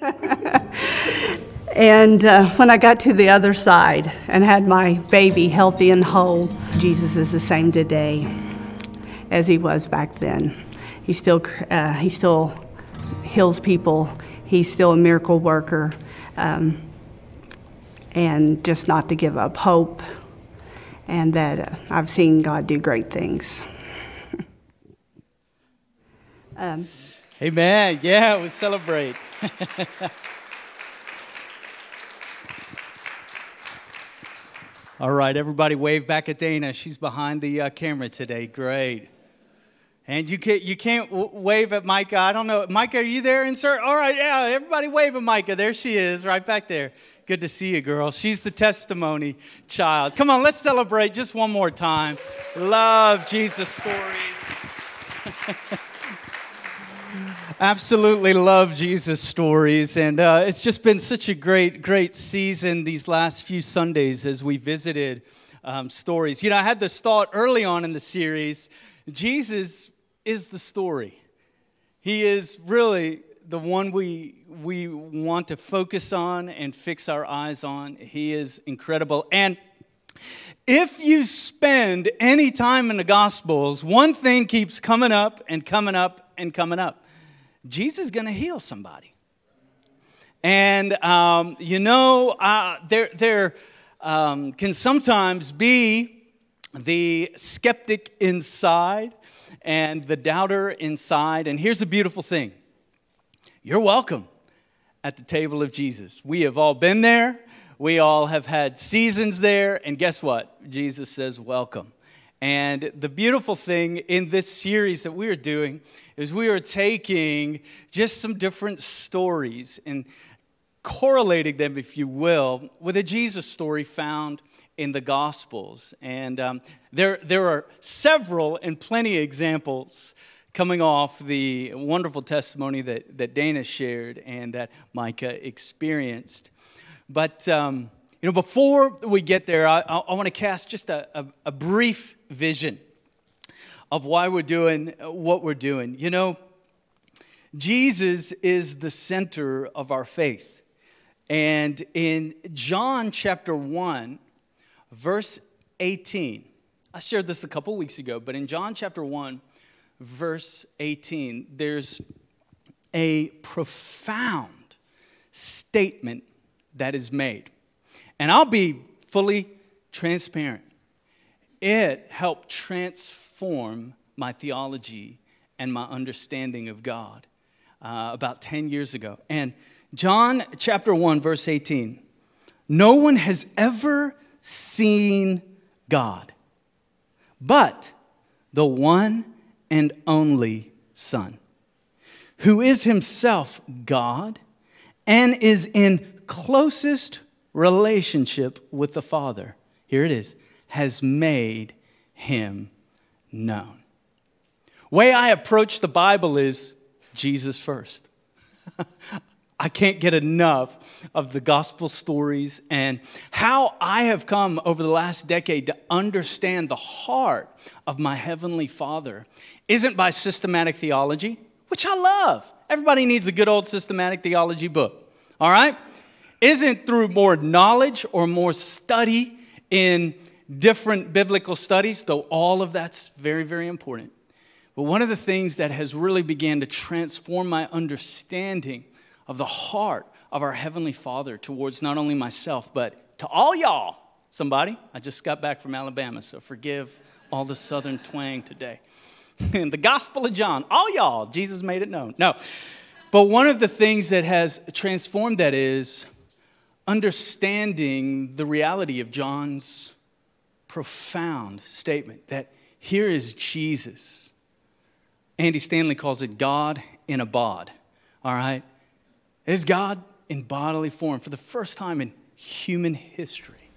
and uh, when I got to the other side and had my baby healthy and whole, Jesus is the same today as he was back then. He still, uh, he still heals people. He's still a miracle worker. Um, and just not to give up hope. And that uh, I've seen God do great things. um, Amen. Yeah, we celebrate. All right, everybody wave back at Dana. She's behind the uh, camera today. Great. And you can't, you can't wave at Micah. I don't know. Micah, are you there, insert? All right, yeah, everybody wave at Micah. There she is, right back there. Good to see you, girl. She's the testimony child. Come on, let's celebrate just one more time. Love Jesus stories. Absolutely love Jesus stories. And uh, it's just been such a great, great season these last few Sundays as we visited um, stories. You know, I had this thought early on in the series Jesus is the story. He is really the one we, we want to focus on and fix our eyes on. He is incredible. And if you spend any time in the Gospels, one thing keeps coming up and coming up and coming up Jesus is going to heal somebody. And, um, you know, uh, there, there um, can sometimes be the skeptic inside and the doubter inside. And here's a beautiful thing you're welcome at the table of Jesus. We have all been there, we all have had seasons there. And guess what? Jesus says, Welcome. And the beautiful thing in this series that we are doing is we are taking just some different stories and correlating them, if you will, with a Jesus story found in the Gospels. And um, there, there are several and plenty of examples coming off the wonderful testimony that, that Dana shared and that Micah experienced. But, um, you know, before we get there, I, I want to cast just a, a, a brief vision of why we're doing uh, what we're doing. You know, Jesus is the center of our faith. And in John chapter 1, verse 18, I shared this a couple weeks ago, but in John chapter 1, verse 18, there's a profound statement that is made. And I'll be fully transparent it helped transform my theology and my understanding of God uh, about 10 years ago. And John chapter 1, verse 18 No one has ever seen God, but the one and only Son, who is himself God and is in closest relationship with the Father. Here it is has made him known. Way I approach the Bible is Jesus first. I can't get enough of the gospel stories and how I have come over the last decade to understand the heart of my heavenly Father isn't by systematic theology, which I love. Everybody needs a good old systematic theology book, all right? Isn't through more knowledge or more study in different biblical studies, though all of that's very, very important. But one of the things that has really began to transform my understanding of the heart of our Heavenly Father towards not only myself, but to all y'all. Somebody, I just got back from Alabama, so forgive all the southern twang today. In the Gospel of John, all y'all, Jesus made it known. No. But one of the things that has transformed that is understanding the reality of John's profound statement that here is Jesus. Andy Stanley calls it God in a bod, all right? Is God in bodily form for the first time in human history.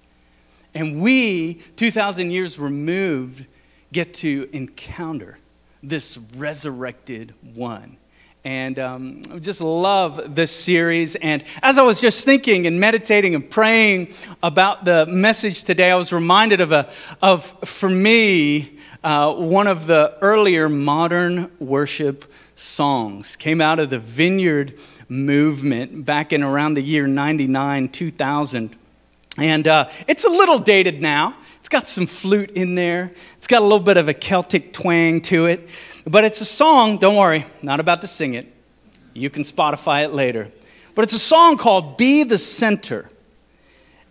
And we, 2,000 years removed, get to encounter this resurrected one and um, I just love this series. And as I was just thinking and meditating and praying about the message today, I was reminded of, a, of for me, uh, one of the earlier modern worship songs. Came out of the Vineyard movement back in around the year 99, 2000. And uh, it's a little dated now. Got some flute in there, it's got a little bit of a Celtic twang to it. But it's a song, don't worry, not about to sing it. You can Spotify it later. But it's a song called Be the Center.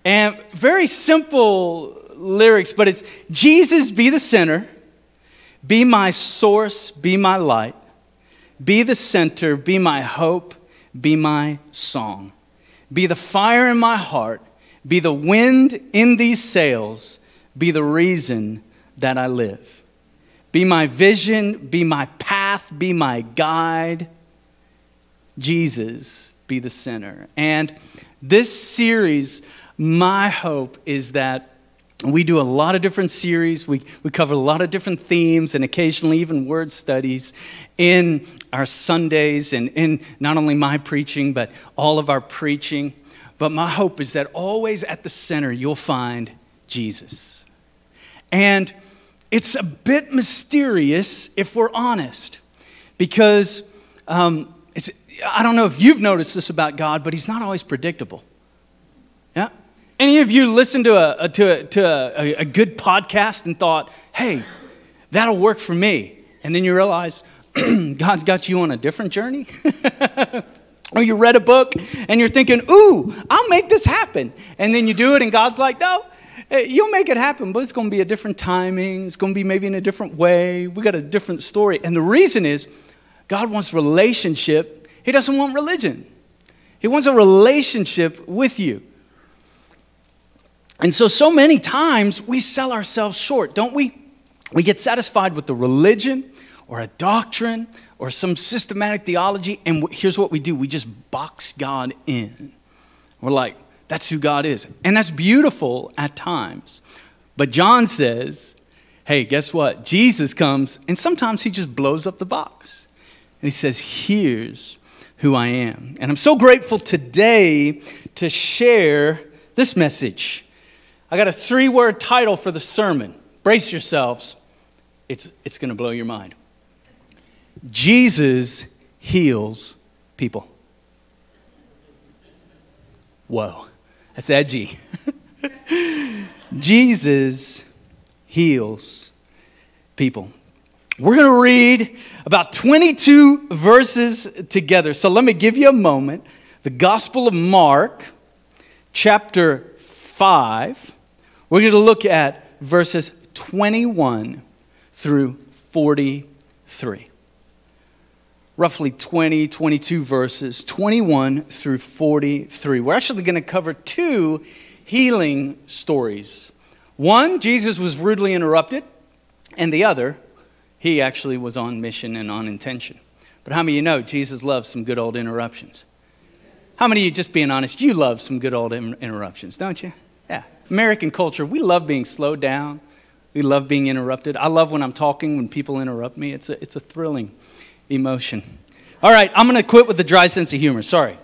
And very simple lyrics, but it's Jesus be the center, be my source, be my light, be the center, be my hope, be my song, be the fire in my heart, be the wind in these sails, be the reason that I live. Be my vision, be my path, be my guide. Jesus, be the center. And this series, my hope is that we do a lot of different series. We, we cover a lot of different themes and occasionally even word studies in our Sundays and in not only my preaching, but all of our preaching. But my hope is that always at the center you'll find Jesus. And it's a bit mysterious if we're honest, because um, I don't know if you've noticed this about God, but He's not always predictable. Yeah? Any of you listened to a, to a, to a, a good podcast and thought, hey, that'll work for me? And then you realize God's got you on a different journey? or you read a book and you're thinking, ooh, I'll make this happen. And then you do it and God's like, no, Eh, you'll make it happen, but it's going to be a different timing. It's going to be maybe in a different way. We got a different story. And the reason is God wants relationship. He doesn't want religion. He wants a relationship with you. And so, so many times we sell ourselves short, don't we? We get satisfied with the religion or a doctrine or some systematic theology, and here's what we do we just box God in. We're like, that's who God is. And that's beautiful at times. But John says, hey, guess what? Jesus comes, and sometimes he just blows up the box. And he says, here's who I am. And I'm so grateful today to share this message. I got a three word title for the sermon. Brace yourselves, it's, it's going to blow your mind. Jesus heals people. Whoa, that's edgy. Jesus heals people. We're going to read about 22 verses together. So let me give you a moment. The Gospel of Mark, chapter 5. We're going to look at verses 21 through 43. Roughly 20, 22 verses, 21 through 43. We're actually going to cover two healing stories. One, Jesus was rudely interrupted, and the other, he actually was on mission and on intention. But how many of you know Jesus loves some good old interruptions? How many of you, just being honest, you love some good old interruptions, don't you? Yeah. American culture, we love being slowed down. We love being interrupted. I love when I'm talking, when people interrupt me. It's a, it's a thrilling emotion. All right, I'm going to quit with the dry sense of humor. Sorry.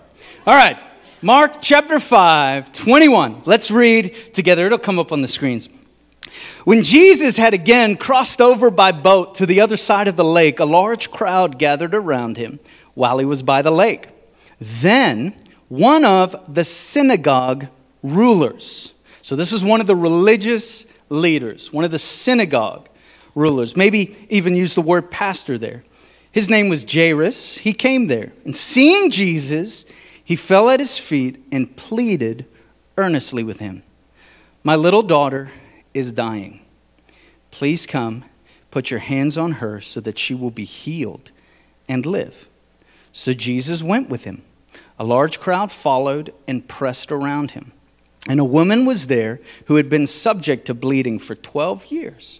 All right, Mark chapter 5, 21. Let's read together. It'll come up on the screens. When Jesus had again crossed over by boat to the other side of the lake, a large crowd gathered around him while he was by the lake. Then one of the synagogue rulers, so this is one of the religious leaders, one of the synagogue rulers, maybe even use the word pastor there. His name was Jairus. He came there, and seeing Jesus, he fell at his feet and pleaded earnestly with him My little daughter is dying. Please come, put your hands on her so that she will be healed and live. So Jesus went with him. A large crowd followed and pressed around him. And a woman was there who had been subject to bleeding for 12 years.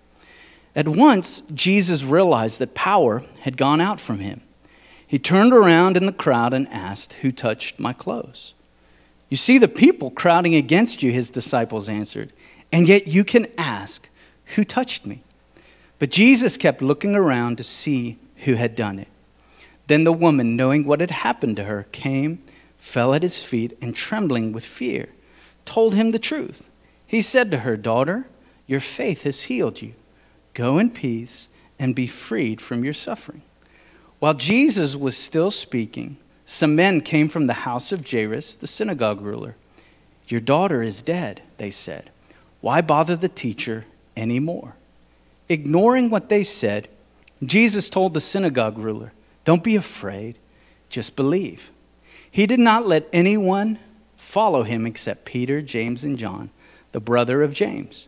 At once, Jesus realized that power had gone out from him. He turned around in the crowd and asked, Who touched my clothes? You see the people crowding against you, his disciples answered, and yet you can ask, Who touched me? But Jesus kept looking around to see who had done it. Then the woman, knowing what had happened to her, came, fell at his feet, and trembling with fear, told him the truth. He said to her, Daughter, your faith has healed you. Go in peace and be freed from your suffering. While Jesus was still speaking, some men came from the house of Jairus, the synagogue ruler. Your daughter is dead, they said. Why bother the teacher anymore? Ignoring what they said, Jesus told the synagogue ruler, Don't be afraid, just believe. He did not let anyone follow him except Peter, James, and John, the brother of James.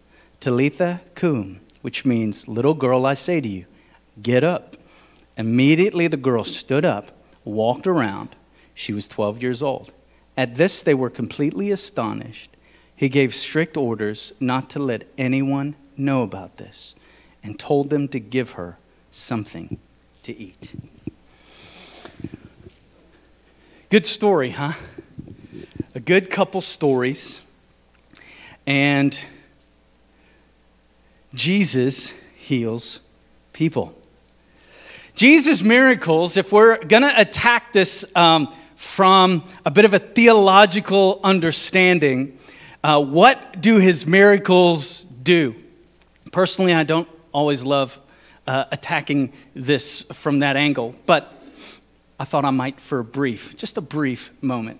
Talitha cum, which means, Little girl, I say to you, get up. Immediately the girl stood up, walked around, she was 12 years old. At this, they were completely astonished. He gave strict orders not to let anyone know about this and told them to give her something to eat. Good story, huh? A good couple stories. And Jesus heals people. Jesus' miracles, if we're going to attack this um, from a bit of a theological understanding. Uh, what do his miracles do? Personally, I don't always love uh, attacking this from that angle, but I thought I might for a brief, just a brief moment.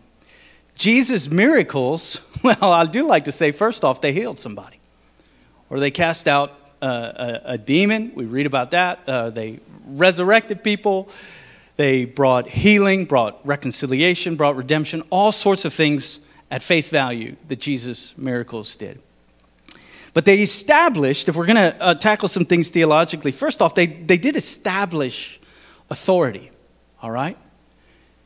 Jesus' miracles, well, I do like to say, first off, they healed somebody, or they cast out uh, a, a, demon. We read about that. Uh, they resurrected people. They brought healing, brought reconciliation, brought redemption, all sorts of things at face value that Jesus' miracles did. But they established, if we're going to uh, tackle some things theologically, first off, they, they did establish authority, all right?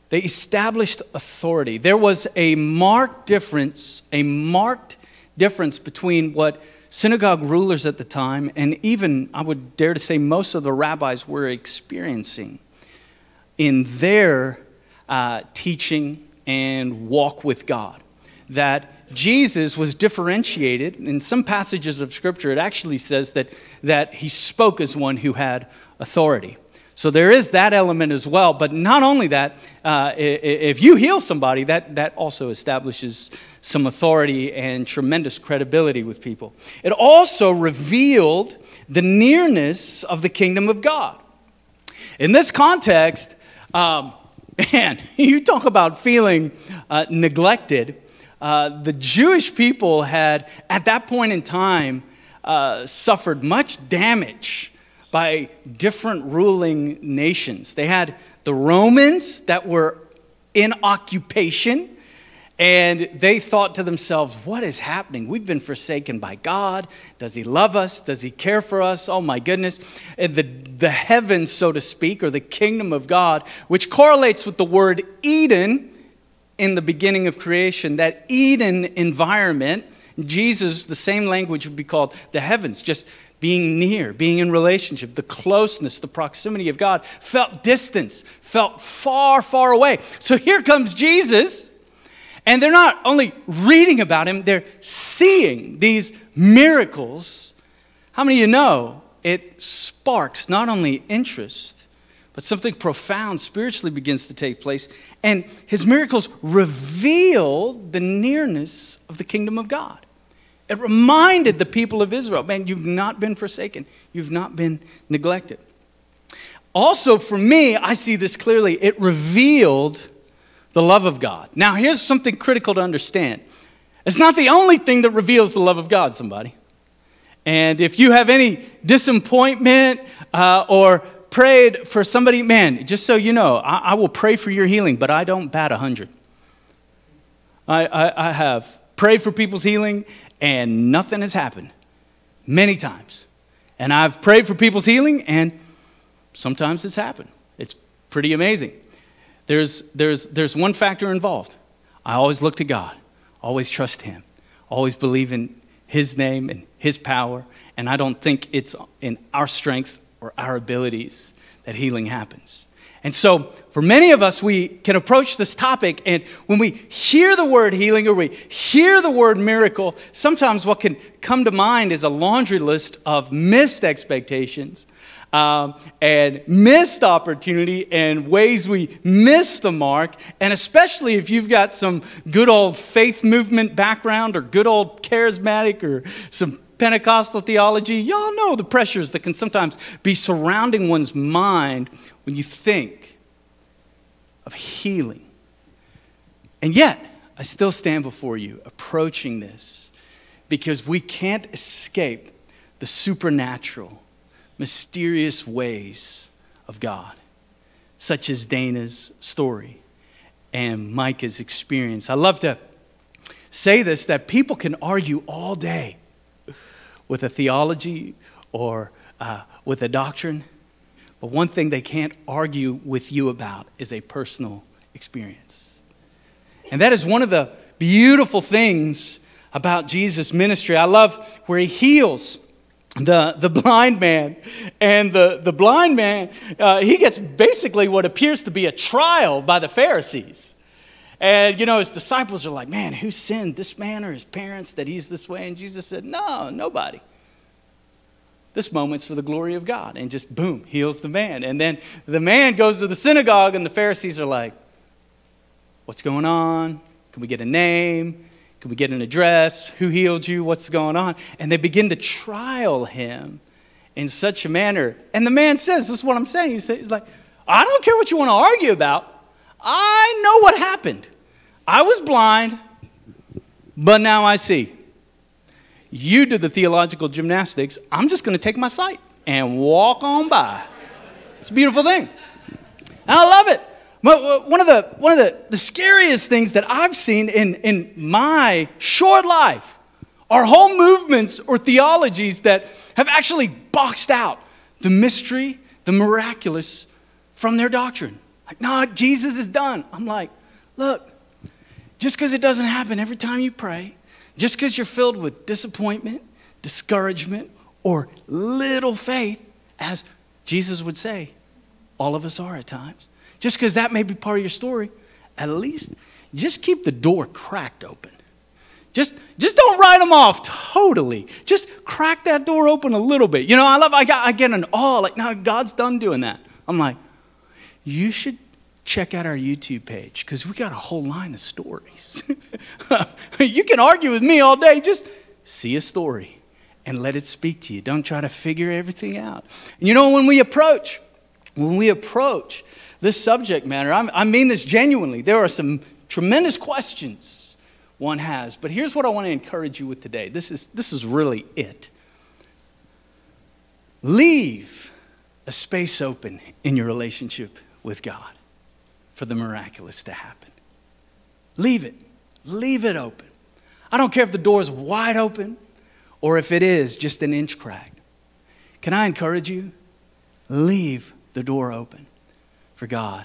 They established authority. There was a marked difference, a marked difference between what synagogue rulers at the time and even, I would dare to say, most of the rabbis were experiencing in their uh, teaching and walk with God. That Jesus was differentiated. In some passages of Scripture, it actually says that, that he spoke as one who had authority. So there is that element as well. But not only that, uh, if you heal somebody, that, that also establishes some authority and tremendous credibility with people. It also revealed the nearness of the kingdom of God. In this context, um, man, you talk about feeling uh, neglected. Uh, the Jewish people had, at that point in time, uh, suffered much damage by different ruling nations. They had the Romans that were in occupation and they thought to themselves, What is happening? We've been forsaken by God. Does He love us? Does He care for us? Oh my goodness. And the, the heavens, so to speak, or the kingdom of God, which correlates with the word Eden in the beginning of creation, that Eden environment, Jesus, the same language would be called the heavens, just being near, being in relationship, the closeness, the proximity of God, felt distance, felt far, far away. So here comes Jesus and they're not only reading about him, they're seeing these miracles. How many of you know it sparks not only interest, but something profound spiritually begins to take place. And his miracles reveal the nearness of the kingdom of God. It reminded the people of Israel man, you've not been forsaken, you've not been neglected. Also, for me, I see this clearly. It revealed the love of God. Now, here's something critical to understand it's not the only thing that reveals the love of God, somebody. And if you have any disappointment uh, or prayed for somebody, man, just so you know, I, I will pray for your healing, but I don't bat a 100. I, I, I have prayed for people's healing, and nothing has happened many times. And I've prayed for people's healing, and sometimes it's happened. It's pretty amazing. There's, there's, there's one factor involved. I always look to God, always trust Him, always believe in His name and His power, and I don't think it's in our strength or our abilities that healing happens. And so, for many of us, we can approach this topic, and when we hear the word healing or we hear the word miracle, sometimes what can come to mind is a laundry list of missed expectations um, and missed opportunity and ways we miss the mark. And especially if you've got some good old faith movement background or good old charismatic or some Pentecostal theology, y'all know the pressures that can sometimes be surrounding one's mind when you think of healing. And yet, I still stand before you approaching this because we can't escape the supernatural, mysterious ways of God, such as Dana's story and Micah's experience. I love to say this that people can argue all day with a theology or uh, with a doctrine but one thing they can't argue with you about is a personal experience. And that is one of the beautiful things about Jesus' ministry. I love where he heals the, the blind man. And the, the blind man, uh, he gets basically what appears to be a trial by the Pharisees. And, you know, his disciples are like, man, who sinned, this man or his parents, that he's this way? And Jesus said, no, nobody. This moment's for the glory of God. And just boom, heals the man. And then the man goes to the synagogue, and the Pharisees are like, What's going on? Can we get a name? Can we get an address? Who healed you? What's going on? And they begin to trial him in such a manner. And the man says, This is what I'm saying. He says, He's like, I don't care what you want to argue about. I know what happened. I was blind, but now I see. You do the theological gymnastics. I'm just going to take my sight and walk on by. It's a beautiful thing. I love it. Uh, one of the, one of the, the scariest things that I've seen in, in my short life are whole movements or theologies that have actually boxed out the mystery, the miraculous from their doctrine. Like, no, Jesus is done. I'm like, look, just because it doesn't happen every time you pray, just because you're filled with disappointment, discouragement, or little faith, as Jesus would say, all of us are at times. Just because that may be part of your story, at least just keep the door cracked open. Just, just don't write them off totally. Just crack that door open a little bit. You know, I love, I, got, I get an awe, like, now God's done doing that. I'm like, you should check out our YouTube page because we got a whole line of stories. you can argue with me all day, just see a story and let it speak to you. Don't try to figure everything out. And you know, when we approach, when we approach this subject matter, I mean this genuinely, there are some tremendous questions one has. But here's what I want to encourage you with today. This is, this is really it. Leave a space open in your relationship with God for the miraculous to happen. Leave it. Leave it open. I don't care if the door is wide open or if it is just an inch cracked. Can I encourage you? Leave the door open for God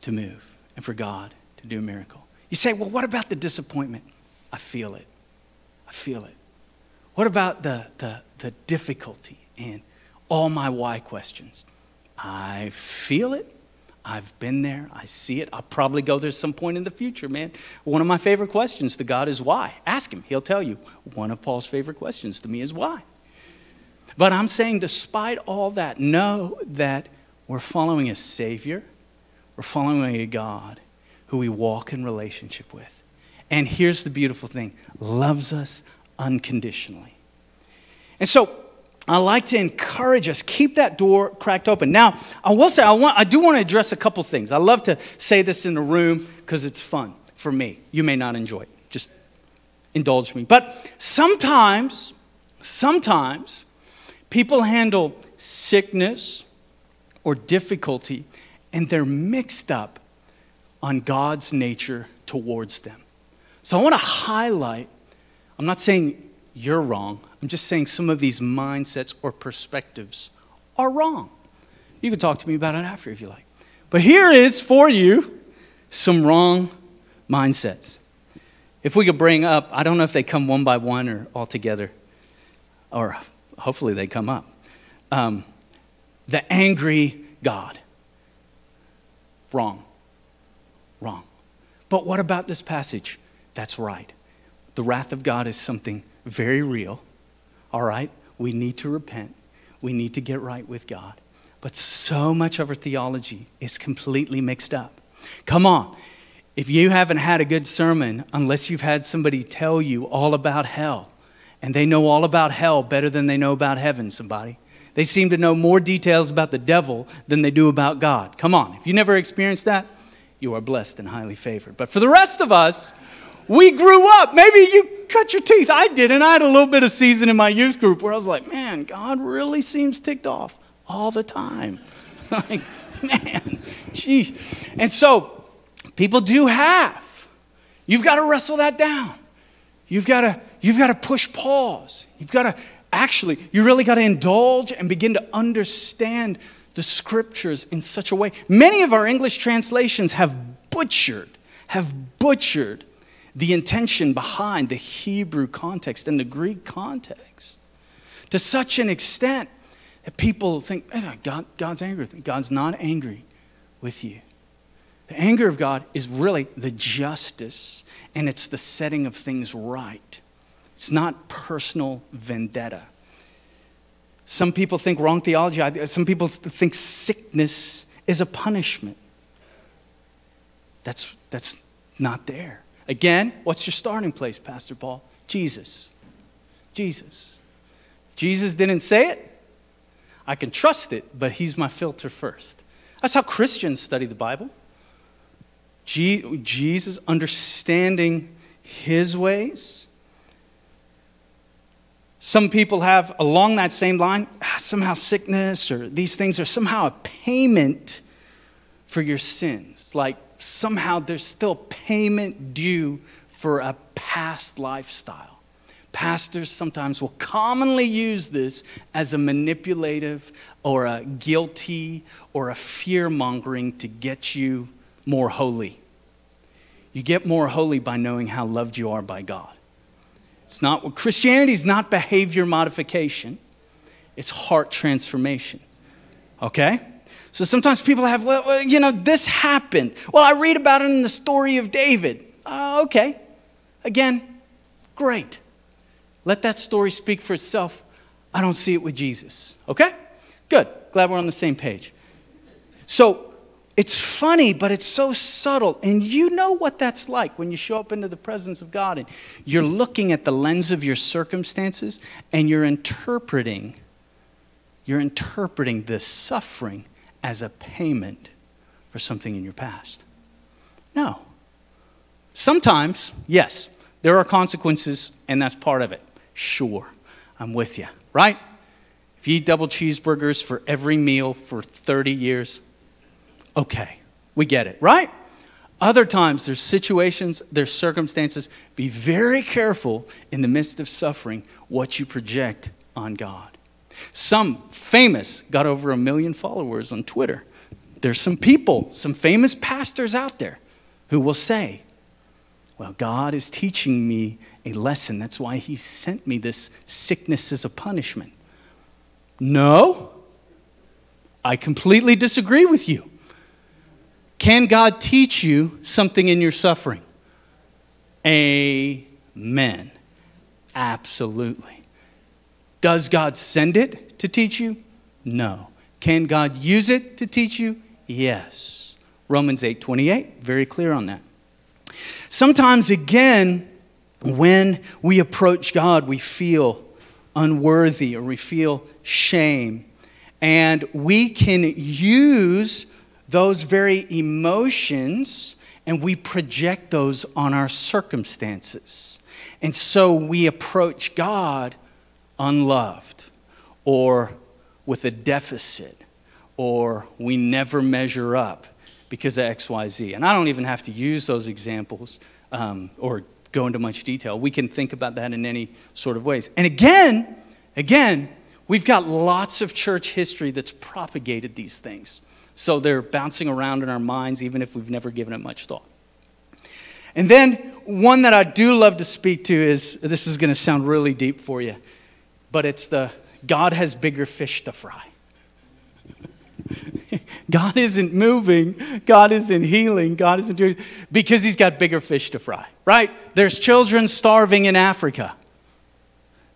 to move and for God to do a miracle. You say, well, what about the disappointment? I feel it. I feel it. What about the, the, the difficulty and all my why questions? I feel it. I've been there. I see it. I'll probably go there some point in the future, man. One of my favorite questions to God is why. Ask Him. He'll tell you. One of Paul's favorite questions to me is why. But I'm saying, despite all that, know that we're following a Savior, we're following a God who we walk in relationship with. And here's the beautiful thing loves us unconditionally. And so, I like to encourage us, keep that door cracked open. Now, I will say, I, want, I do want to address a couple things. I love to say this in the room because it's fun for me. You may not enjoy it. Just indulge me. But sometimes, sometimes, people handle sickness or difficulty and they're mixed up on God's nature towards them. So I want to highlight, I'm not saying you're wrong, I'm just saying some of these mindsets or perspectives are wrong. You can talk to me about it after if you like. But here is for you some wrong mindsets. If we could bring up, I don't know if they come one by one or all together, or hopefully they come up. Um, the angry God. Wrong. Wrong. But what about this passage? That's right. The wrath of God is something very real. All right? We need to repent. We need to get right with God. But so much of our theology is completely mixed up. Come on. If you haven't had a good sermon, unless you've had somebody tell you all about hell, and they know all about hell better than they know about heaven, somebody. They seem to know more details about the devil than they do about God. Come on. If you never experienced that, you are blessed and highly favored. But for the rest of us, we grew up. Maybe you cut your teeth. I didn't. I had a little bit of season in my youth group where I was like, man, God really seems ticked off all the time. like, man, gee. And so people do have. You've got to wrestle that down. You've got to, you've got to push pause. You've got to actually, you really got to indulge and begin to understand the scriptures in such a way. Many of our English translations have butchered, have butchered the intention behind the Hebrew context and the Greek context to such an extent that people think, God, God's angry with me. God's not angry with you. The anger of God is really the justice and it's the setting of things right. It's not personal vendetta. Some people think wrong theology. Some people think sickness is a punishment. That's, that's not there. Again, what's your starting place, Pastor Paul? Jesus. Jesus. Jesus didn't say it. I can trust it, but he's my filter first. That's how Christians study the Bible. Jesus understanding his ways. Some people have along that same line, ah, somehow sickness or these things are somehow a payment for your sins. Like somehow there's still payment due for a past lifestyle. Pastors sometimes will commonly use this as a manipulative or a guilty or a fear mongering to get you more holy. You get more holy by knowing how loved you are by God. It's not Christianity is not behavior modification. It's heart transformation. Okay? So sometimes people have, well, you know, this happened. Well, I read about it in the story of David. Uh, okay. Again, great. Let that story speak for itself. I don't see it with Jesus. Okay? Good. Glad we're on the same page. So it's funny, but it's so subtle. And you know what that's like when you show up into the presence of God and you're looking at the lens of your circumstances and you're interpreting, you're interpreting the suffering as a payment for something in your past. No. Sometimes, yes, there are consequences, and that's part of it. Sure, I'm with you, right? If you eat double cheeseburgers for every meal for 30 years, okay, we get it, right? Other times, there's situations, there's circumstances. Be very careful in the midst of suffering what you project on God. Some famous got over a million followers on Twitter. There's some people, some famous pastors out there who will say, Well, God is teaching me a lesson. That's why He sent me this sickness as a punishment. No, I completely disagree with you. Can God teach you something in your suffering? Amen. Absolutely. Does God send it to teach you? No. Can God use it to teach you? Yes. Romans 8:28, very clear on that. Sometimes again, when we approach God, we feel unworthy or we feel shame. And we can use those very emotions and we project those on our circumstances. And so we approach God unloved or with a deficit or we never measure up because of XYZ. And I don't even have to use those examples um, or go into much detail. We can think about that in any sort of ways. And again, again, we've got lots of church history that's propagated these things. So they're bouncing around in our minds, even if we've never given it much thought. And then one that I do love to speak to is this is going to sound really deep for you, but it's the God has bigger fish to fry. God isn't moving, God isn't healing, God isn't doing because he's got bigger fish to fry, right? There's children starving in Africa.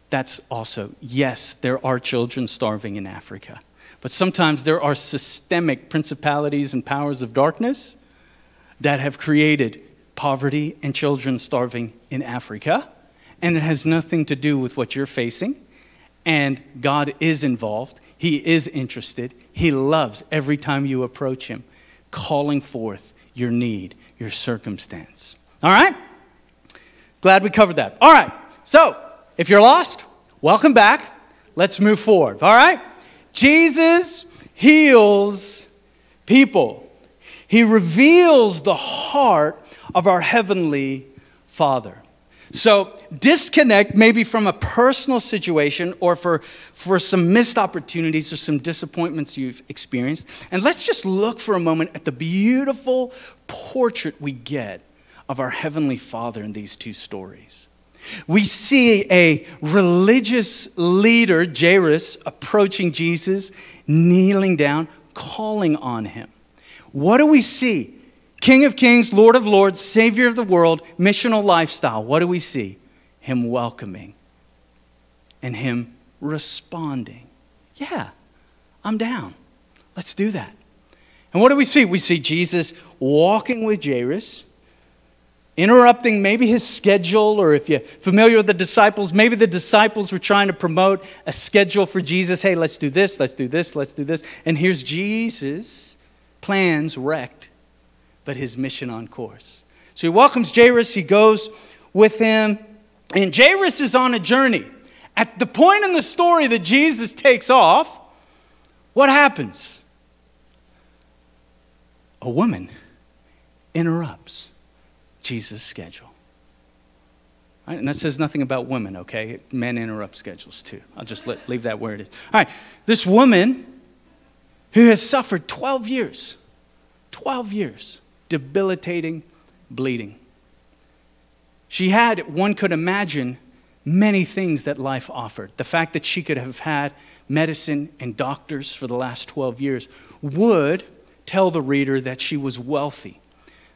That's also, yes, there are children starving in Africa. But sometimes there are systemic principalities and powers of darkness that have created poverty and children starving in Africa. And it has nothing to do with what you're facing. And God is involved. He is interested. He loves every time you approach Him, calling forth your need, your circumstance. All right? Glad we covered that. All right. So, if you're lost, welcome back. Let's move forward. All right? Jesus heals people, He reveals the heart of our Heavenly Father. So, disconnect maybe from a personal situation or for, for some missed opportunities or some disappointments you've experienced. And let's just look for a moment at the beautiful portrait we get of our Heavenly Father in these two stories. We see a religious leader, Jairus, approaching Jesus, kneeling down, calling on him. What do we see? King of kings, Lord of lords, Savior of the world, missional lifestyle. What do we see? Him welcoming and Him responding. Yeah, I'm down. Let's do that. And what do we see? We see Jesus walking with Jairus, interrupting maybe his schedule, or if you're familiar with the disciples, maybe the disciples were trying to promote a schedule for Jesus. Hey, let's do this, let's do this, let's do this. And here's Jesus' plans wrecked but his mission on course. So he welcomes Jairus, he goes with him, and Jairus is on a journey. At the point in the story that Jesus takes off, what happens? A woman interrupts Jesus' schedule. Right? And that says nothing about women, okay? Men interrupt schedules too. I'll just let, leave that where it is. All right, this woman who has suffered 12 years, 12 years debilitating bleeding. She had, one could imagine, many things that life offered. The fact that she could have had medicine and doctors for the last 12 years would tell the reader that she was wealthy,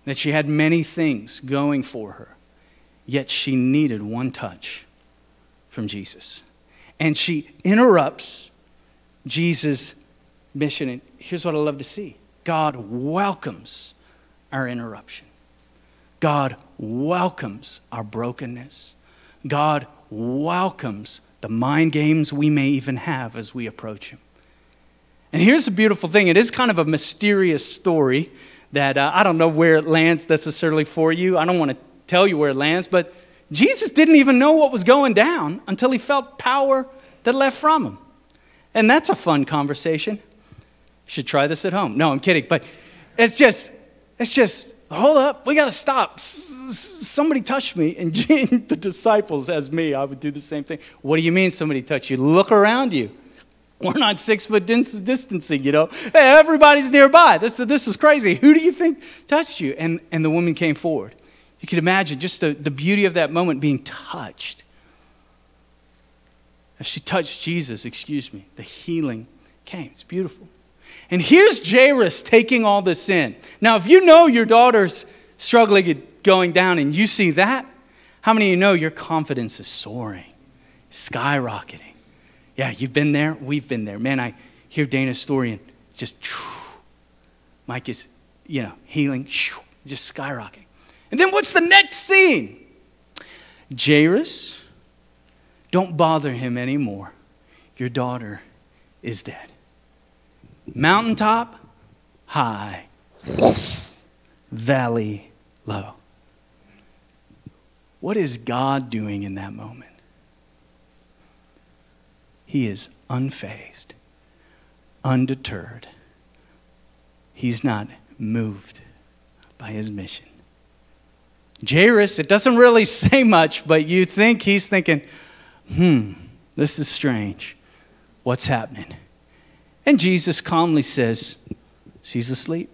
that she had many things going for her. Yet she needed one touch from Jesus. And she interrupts Jesus' mission. And here's what I love to see God welcomes our interruption. God welcomes our brokenness. God welcomes the mind games we may even have as we approach Him. And here's the beautiful thing it is kind of a mysterious story that uh, I don't know where it lands necessarily for you. I don't want to tell you where it lands, but Jesus didn't even know what was going down until he felt power that left from him. And that's a fun conversation. Should try this at home. No, I'm kidding, but it's just it's just, hold up, we got to stop. somebody touched me. And the disciples, as me, I would do the same thing. What do you mean somebody touched you? Look around you. We're not six foot distancing, you know. Hey, everybody's nearby. This, this is crazy. Who do you think touched you? And, and the woman came forward. You could imagine just the, the beauty of that moment being touched. As she touched Jesus, excuse me, the healing came. It's beautiful. And here's Jairus taking all this in. Now, if you know your daughter's struggling and going down and you see that, how many of you know your confidence is soaring, skyrocketing? Yeah, you've been there. We've been there. Man, I hear Dana's story and just, Mike is, you know, healing, just skyrocketing. And then what's the next scene? Jairus, don't bother him anymore. Your daughter is dead. Mountaintop, high. Valley, low. What is God doing in that moment? He is unfazed, undeterred. He's not moved by his mission. Jairus, it doesn't really say much, but you think he's thinking, hmm, this is strange. What's happening? And Jesus calmly says, She's asleep.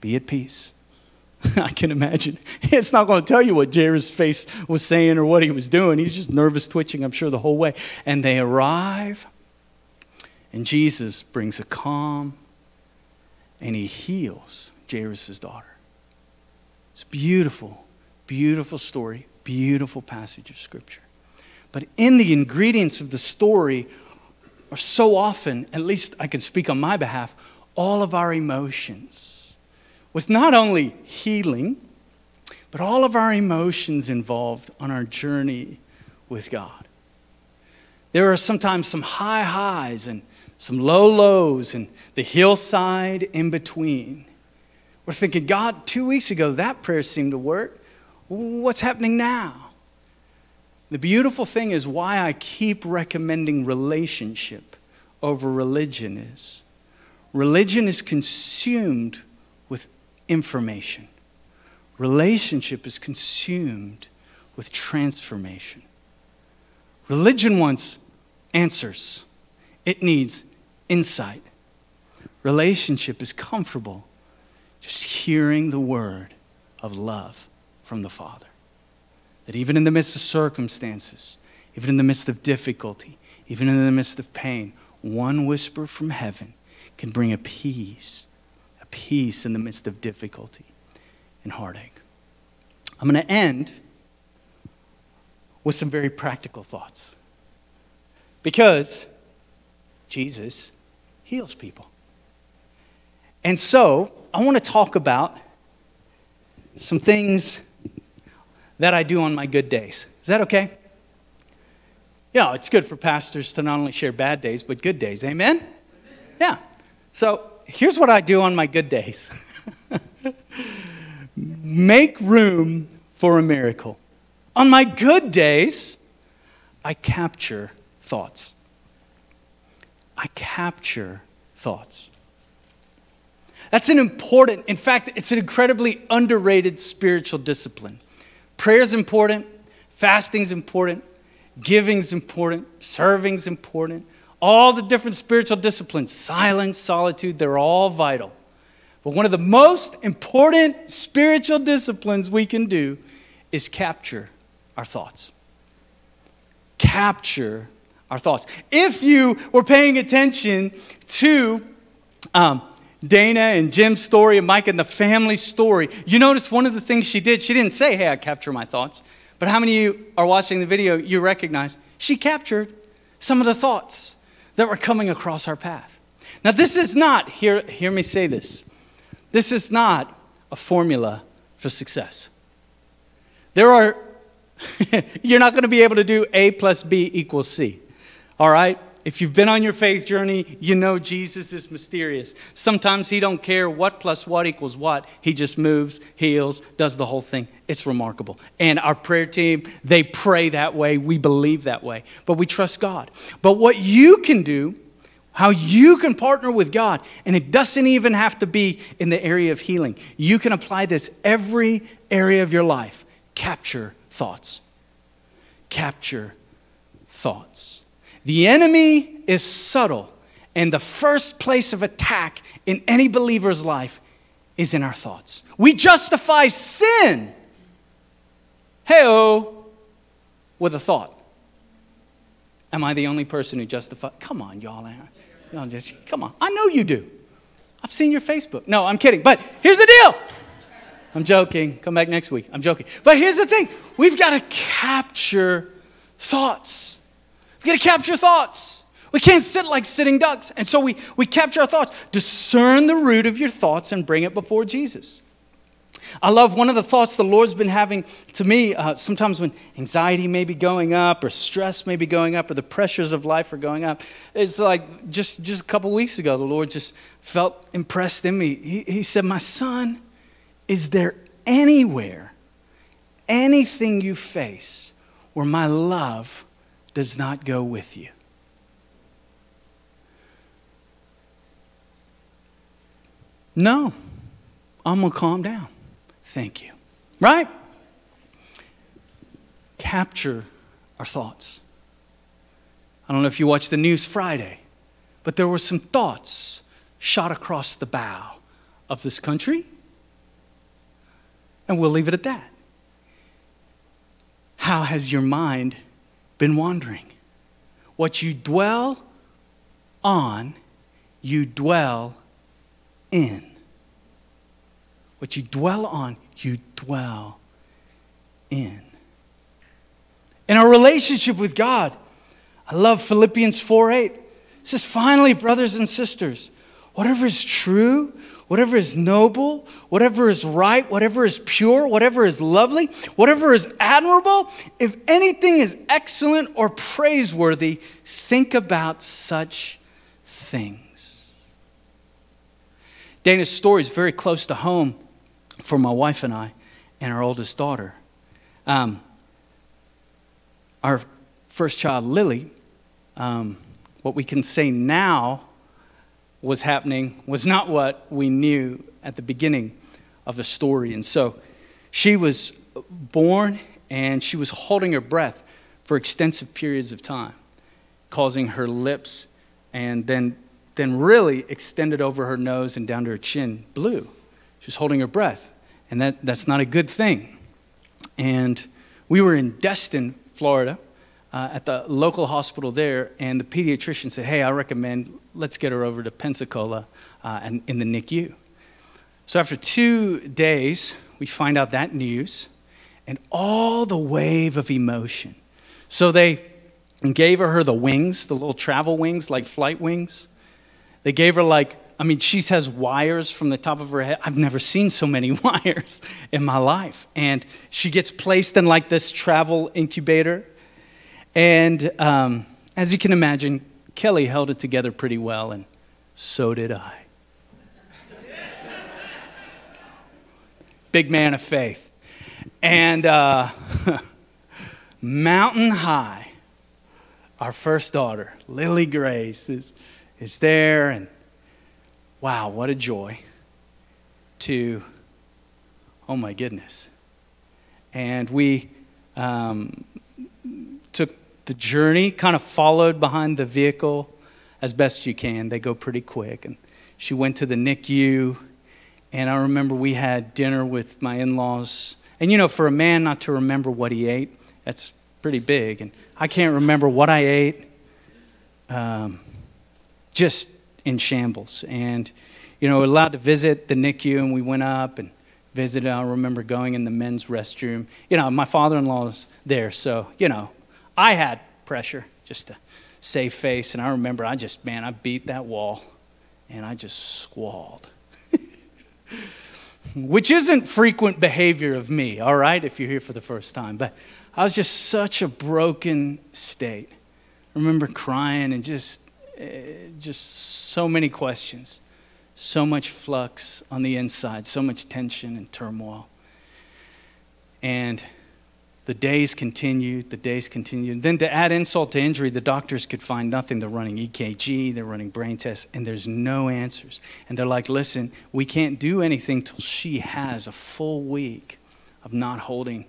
Be at peace. I can imagine. It's not going to tell you what Jairus' face was saying or what he was doing. He's just nervous, twitching, I'm sure, the whole way. And they arrive, and Jesus brings a calm, and he heals Jairus' daughter. It's a beautiful, beautiful story, beautiful passage of Scripture. But in the ingredients of the story are so often, at least I can speak on my behalf, all of our emotions. With not only healing, but all of our emotions involved on our journey with God. There are sometimes some high highs and some low lows and the hillside in between. We're thinking, God, two weeks ago that prayer seemed to work. What's happening now? The beautiful thing is why I keep recommending relationship over religion is religion is consumed with information. Relationship is consumed with transformation. Religion wants answers. It needs insight. Relationship is comfortable just hearing the word of love from the Father. That even in the midst of circumstances, even in the midst of difficulty, even in the midst of pain, one whisper from heaven can bring a peace, a peace in the midst of difficulty and heartache. I'm going to end with some very practical thoughts. Because Jesus heals people. And so, I want to talk about some things that I do on my good days. Is that okay? Yeah, it's good for pastors to not only share bad days, but good days. Amen? Yeah. So here's what I do on my good days make room for a miracle. On my good days, I capture thoughts. I capture thoughts. That's an important, in fact, it's an incredibly underrated spiritual discipline. Prayer is important, fasting is important, giving is important, serving is important. All the different spiritual disciplines, silence, solitude, they're all vital. But one of the most important spiritual disciplines we can do is capture our thoughts. Capture our thoughts. If you were paying attention to um, Dana and Jim's story and Mike and the family story, you notice one of the things she did, she didn't say, Hey, I capture my thoughts. But how many of you are watching the video, you recognize she captured some of the thoughts that were coming across our path. Now, this is not, hear, hear me say this, this is not a formula for success. There are, you're not going to be able to do A plus B equals C. All right? If you've been on your faith journey, you know Jesus is mysterious. Sometimes he don't care what plus what equals what. He just moves, heals, does the whole thing. It's remarkable. And our prayer team, they pray that way. We believe that way. But we trust God. But what you can do, how you can partner with God, and it doesn't even have to be in the area of healing. You can apply this every area of your life. Capture thoughts. Capture thoughts. The enemy is subtle, and the first place of attack in any believer's life is in our thoughts. We justify sin, hey with a thought. Am I the only person who justifies? Come on, y'all. Y'all just, come on. I know you do. I've seen your Facebook. No, I'm kidding. But here's the deal. I'm joking. Come back next week. I'm joking. But here's the thing we've got to capture thoughts. We got to capture thoughts. We can't sit like sitting ducks. And so we, we capture our thoughts. Discern the root of your thoughts and bring it before Jesus. I love one of the thoughts the Lord's been having to me uh, sometimes when anxiety may be going up or stress may be going up or the pressures of life are going up. It's like just, just a couple weeks ago, the Lord just felt impressed in me. He, he said, My son, is there anywhere, anything you face where my love does not go with you. No, I'm going to calm down. Thank you. Right? capture our thoughts. I don't know if you watched the news Friday, but there were some thoughts shot across the bow of this country. And we'll leave it at that. How has your mind been wandering? What you dwell on, you dwell in. What you dwell on, you dwell in. In our relationship with God, I love Philippians 4 8. It says, Finally, brothers and sisters, whatever is true, whatever is noble, whatever is right, whatever is pure, whatever is lovely, whatever is admirable, if anything is excellent or praiseworthy, think about such things. Dana's story is very close to home for my wife and I and our oldest daughter. Um, our first child, Lily, um, what we can say now was happening was not what we knew at the beginning of the story. And so she was born and she was holding her breath for extensive periods of time, causing her lips and then, then really extended over her nose and down to her chin blue. She was holding her breath, and that, that's not a good thing. And we were in Destin, Florida, uh, at the local hospital there, and the pediatrician said, Hey, I recommend let's get her over to Pensacola uh, and in the NICU. So after two days, we find out that news and all the wave of emotion. So they gave her the wings, the little travel wings, like flight wings. They gave her like, I mean, she has wires from the top of her head. I've never seen so many wires in my life. And she gets placed in like this travel incubator and um, as you can imagine, Kelly held it together pretty well, and so did I. Big man of faith. And uh, mountain high, our first daughter, Lily Grace, is, is there. And wow, what a joy to, oh my goodness. And we um, the journey, kind of followed behind the vehicle as best you can. They go pretty quick. And she went to the NICU, and I remember we had dinner with my in laws. And you know, for a man not to remember what he ate, that's pretty big. And I can't remember what I ate, um, just in shambles. And, you know, allowed to visit the NICU, and we went up and visited. I remember going in the men's restroom. You know, my father in law's there, so, you know, I had pressure just to save face. And I remember I just, man, I beat that wall and I just squalled. Which isn't frequent behavior of me, all right, if you're here for the first time. But I was just such a broken state. I remember crying and just, uh, just so many questions, so much flux on the inside, so much tension and turmoil. And the days continued, the days continued. Then to add insult to injury, the doctors could find nothing. They're running EKG, they're running brain tests, and there's no answers. And they're like, listen, we can't do anything till she has a full week of not holding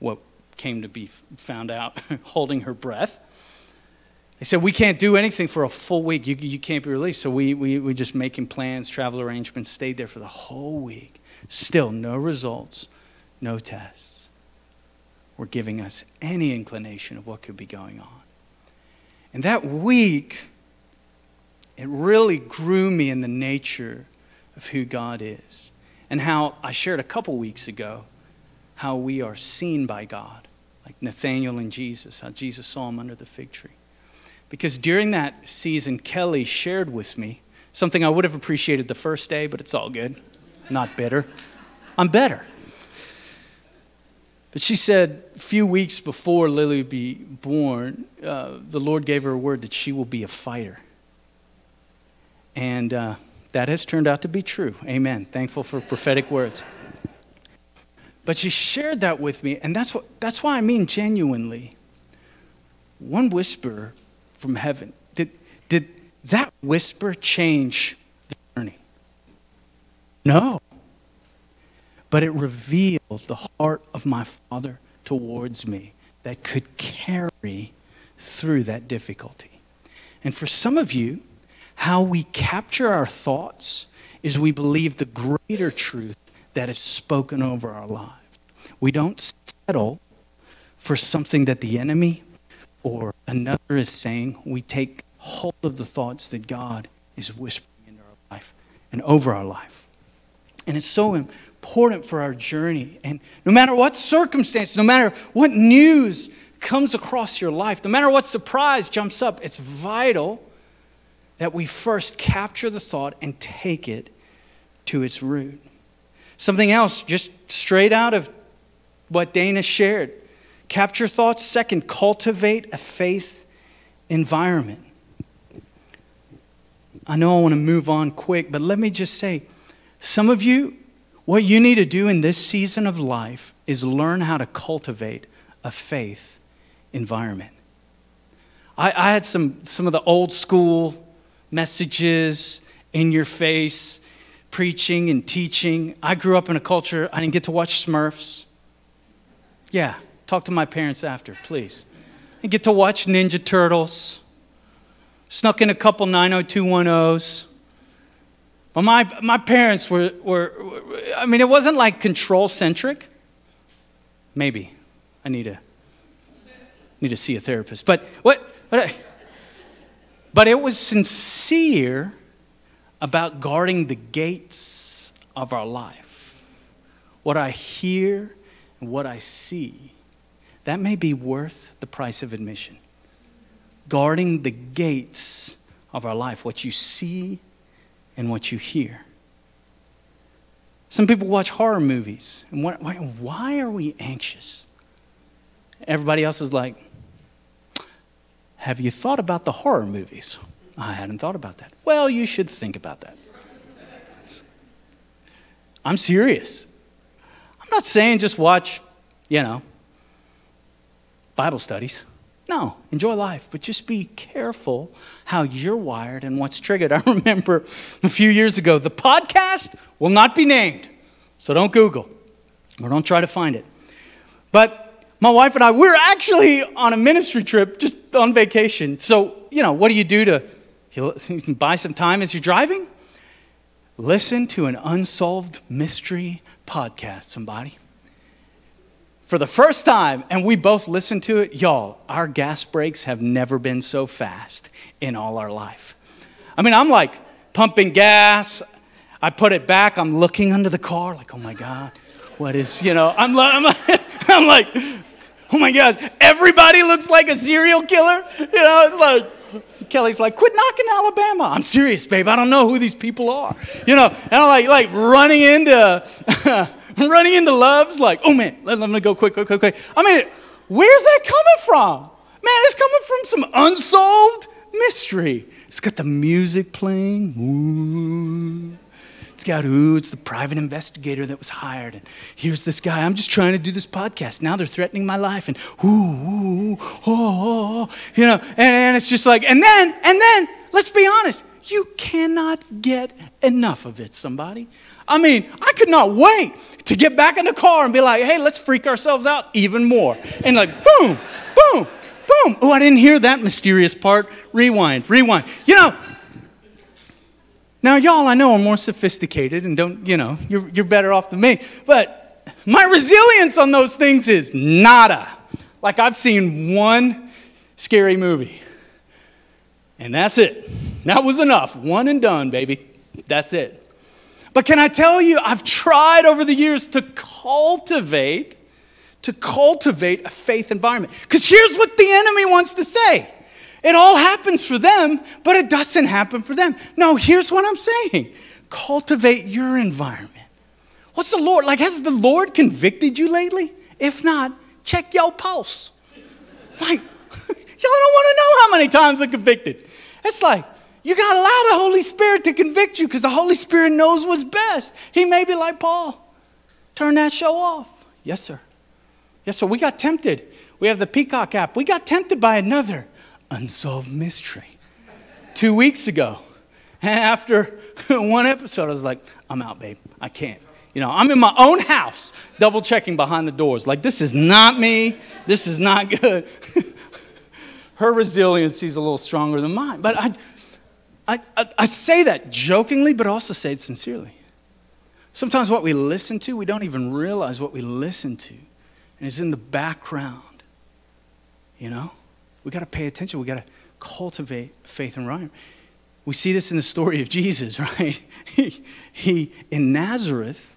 what came to be found out, holding her breath. They said, we can't do anything for a full week. You, you can't be released. So we, we, we just making plans, travel arrangements, stayed there for the whole week. Still no results, no tests were giving us any inclination of what could be going on. And that week, it really grew me in the nature of who God is. And how I shared a couple weeks ago how we are seen by God, like Nathaniel and Jesus, how Jesus saw him under the fig tree. Because during that season, Kelly shared with me something I would have appreciated the first day, but it's all good. Not bitter. I'm better. But she said a few weeks before Lily would be born, uh, the Lord gave her a word that she will be a fighter. And uh, that has turned out to be true. Amen. Thankful for prophetic words. But she shared that with me, and that's, what, that's why I mean genuinely. One whisper from heaven, did, did that whisper change the journey? No but it revealed the heart of my Father towards me that could carry through that difficulty. And for some of you, how we capture our thoughts is we believe the greater truth that is spoken over our lives. We don't settle for something that the enemy or another is saying. We take hold of the thoughts that God is whispering into our life and over our life. And it's so important for our journey. And no matter what circumstance, no matter what news comes across your life, no matter what surprise jumps up, it's vital that we first capture the thought and take it to its root. Something else, just straight out of what Dana shared. Capture thoughts. Second, cultivate a faith environment. I know I want to move on quick, but let me just say some of you, what you need to do in this season of life is learn how to cultivate a faith environment. I, I had some, some of the old school messages in your face, preaching and teaching. I grew up in a culture, I didn't get to watch Smurfs. Yeah, talk to my parents after, please. I get to watch Ninja Turtles. Snuck in a couple 90210s. But my, my parents were, were, I mean, it wasn't like control centric. Maybe. I need to, need to see a therapist. But what, what but it was sincere about guarding the gates of our life. What I hear and what I see, that may be worth the price of admission. Guarding the gates of our life, what you see and what you hear. Some people watch horror movies, and why, why are we anxious? Everybody else is like, Have you thought about the horror movies? I hadn't thought about that. Well, you should think about that. I'm serious. I'm not saying just watch, you know, Bible studies. No, enjoy life, but just be careful how you're wired and what's triggered. I remember a few years ago, the podcast will not be named, so don't Google or don't try to find it. But my wife and I, we're actually on a ministry trip, just on vacation. So, you know, what do you do to you can buy some time as you're driving? Listen to an unsolved mystery podcast, somebody. For the first time, and we both listened to it, y'all, our gas breaks have never been so fast in all our life. I mean, I'm like pumping gas. I put it back. I'm looking under the car, like, oh my God, what is, you know, I'm, I'm, I'm like, oh my gosh, everybody looks like a serial killer. You know, it's like, Kelly's like, quit knocking Alabama. I'm serious, babe. I don't know who these people are. You know, and I'm like, like running into, running into Love's, like, oh man, let, let me go quick, quick, quick, quick. I mean, where's that coming from? Man, it's coming from some unsolved mystery. It's got the music playing. Ooh. It's got, ooh, it's the private investigator that was hired. And here's this guy. I'm just trying to do this podcast. Now they're threatening my life. And ooh, ooh, oh, oh, you know, and, and it's just like, and then, and then, let's be honest, you cannot get enough of it, somebody. I mean, I could not wait to get back in the car and be like, hey, let's freak ourselves out even more. And like, boom, boom, boom. Oh, I didn't hear that mysterious part. Rewind, rewind. You know, now, y'all, I know are more sophisticated and don't, you know, you're, you're better off than me, but my resilience on those things is nada. Like, I've seen one scary movie, and that's it. That was enough. One and done, baby. That's it. But can I tell you, I've tried over the years to cultivate, to cultivate a faith environment. Because here's what the enemy wants to say it all happens for them, but it doesn't happen for them. No, here's what I'm saying cultivate your environment. What's the Lord like? Has the Lord convicted you lately? If not, check your pulse. Like, y'all don't want to know how many times I'm convicted. It's like, you got to allow the Holy Spirit to convict you because the Holy Spirit knows what's best. He may be like Paul. Turn that show off. Yes, sir. Yes, sir. We got tempted. We have the Peacock app. We got tempted by another unsolved mystery. Two weeks ago, And after one episode, I was like, I'm out, babe. I can't. You know, I'm in my own house, double checking behind the doors. Like, this is not me. This is not good. Her resiliency is a little stronger than mine. But I, I, I, I say that jokingly, but also say it sincerely. Sometimes what we listen to, we don't even realize what we listen to. And it's in the background. You know? We got to pay attention. We got to cultivate faith and rhyme. We see this in the story of Jesus, right? he, he, in Nazareth,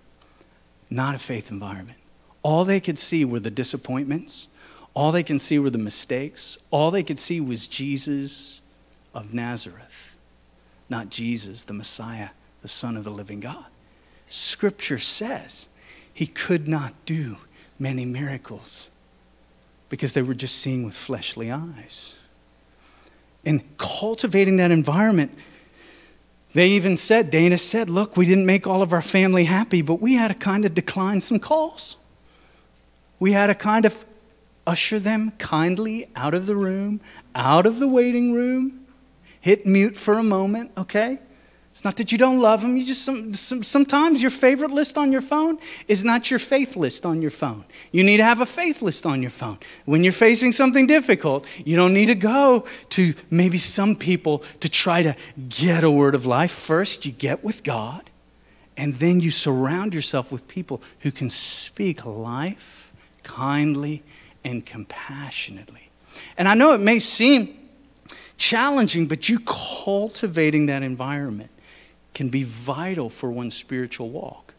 not a faith environment. All they could see were the disappointments. All they can see were the mistakes. All they could see was Jesus of Nazareth, not Jesus, the Messiah, the Son of the living God. Scripture says he could not do many miracles because they were just seeing with fleshly eyes. And cultivating that environment, they even said, Dana said, look, we didn't make all of our family happy, but we had to kind of decline some calls. We had to kind of usher them kindly out of the room, out of the waiting room, hit mute for a moment, okay? It's not that you don't love them. You just some, some, sometimes your favorite list on your phone is not your faith list on your phone. You need to have a faith list on your phone. When you're facing something difficult, you don't need to go to maybe some people to try to get a word of life. First, you get with God, and then you surround yourself with people who can speak life kindly and compassionately. And I know it may seem challenging, but you cultivating that environment can be vital for one's spiritual walk.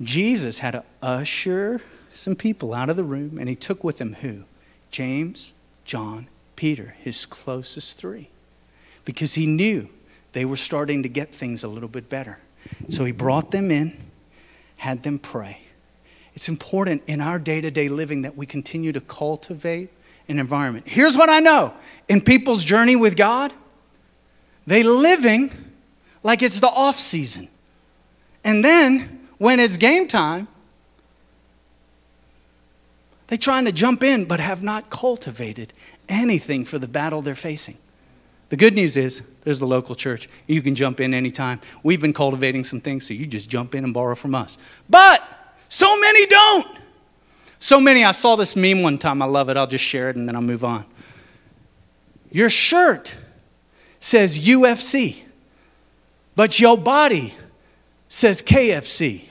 Jesus had to usher some people out of the room, and he took with him who? James, John, Peter, his closest three, because he knew they were starting to get things a little bit better. So he brought them in, had them pray. It's important in our day to day living that we continue to cultivate an environment. Here's what I know in people's journey with God, they living like it's the off season. And then when it's game time, they trying to jump in but have not cultivated anything for the battle they're facing. The good news is there's the local church. You can jump in anytime. We've been cultivating some things, so you just jump in and borrow from us. But so many don't. So many. I saw this meme one time. I love it. I'll just share it and then I'll move on. Your shirt says UFC but your body says KFC.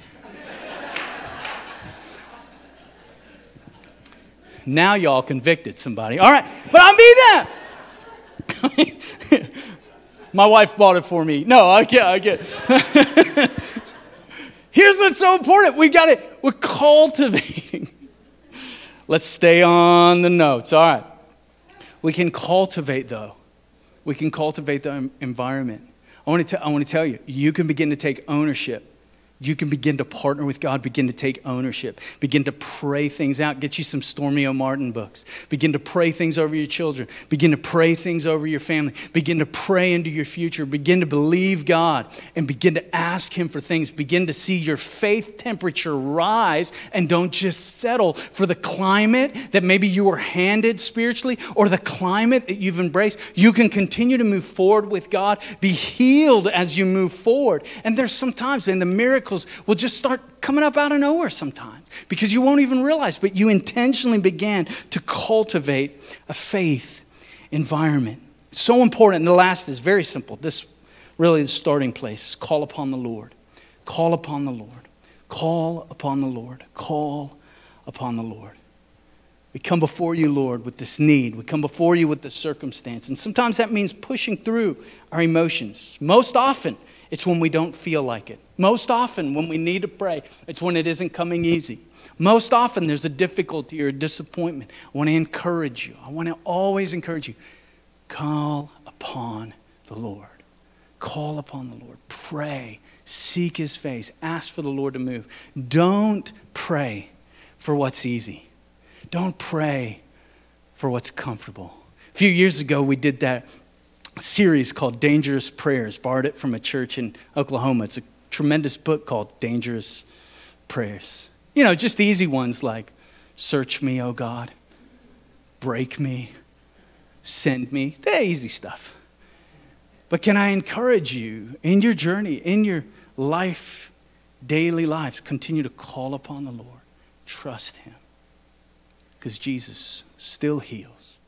now y'all convicted somebody. All right, but I mean that. My wife bought it for me. No, I get, I get. Here's what's so important. We got it. We're cultivating. Let's stay on the notes. All right. We can cultivate though. We can cultivate the environment. I want, to I want to tell you, you can begin to take ownership you can begin to partner with God, begin to take ownership, begin to pray things out. Get you some Stormie Omartian books. Begin to pray things over your children. Begin to pray things over your family. Begin to pray into your future. Begin to believe God and begin to ask Him for things. Begin to see your faith temperature rise and don't just settle for the climate that maybe you were handed spiritually or the climate that you've embraced. You can continue to move forward with God, be healed as you move forward. And there's sometimes, man, the miracle miracles will just start coming up out of nowhere sometimes because you won't even realize, but you intentionally began to cultivate a faith environment. So important. And the last is very simple. This really the starting place. Call upon the Lord. Call upon the Lord. Call upon the Lord. Call upon the Lord. We come before you, Lord, with this need. We come before you with this circumstance. And sometimes that means pushing through our emotions. Most often, it's when we don't feel like it. Most often, when we need to pray, it's when it isn't coming easy. Most often, there's a difficulty or a disappointment. I want to encourage you. I want to always encourage you. Call upon the Lord. Call upon the Lord. Pray. Seek his face. Ask for the Lord to move. Don't pray for what's easy. Don't pray for what's comfortable. A few years ago, we did that series called Dangerous Prayers, borrowed it from a church in Oklahoma. It's a tremendous book called Dangerous Prayers. You know, just the easy ones like, Search me, O God, break me, send me. The easy stuff. But can I encourage you in your journey, in your life daily lives, continue to call upon the Lord, trust Him, because Jesus still heals.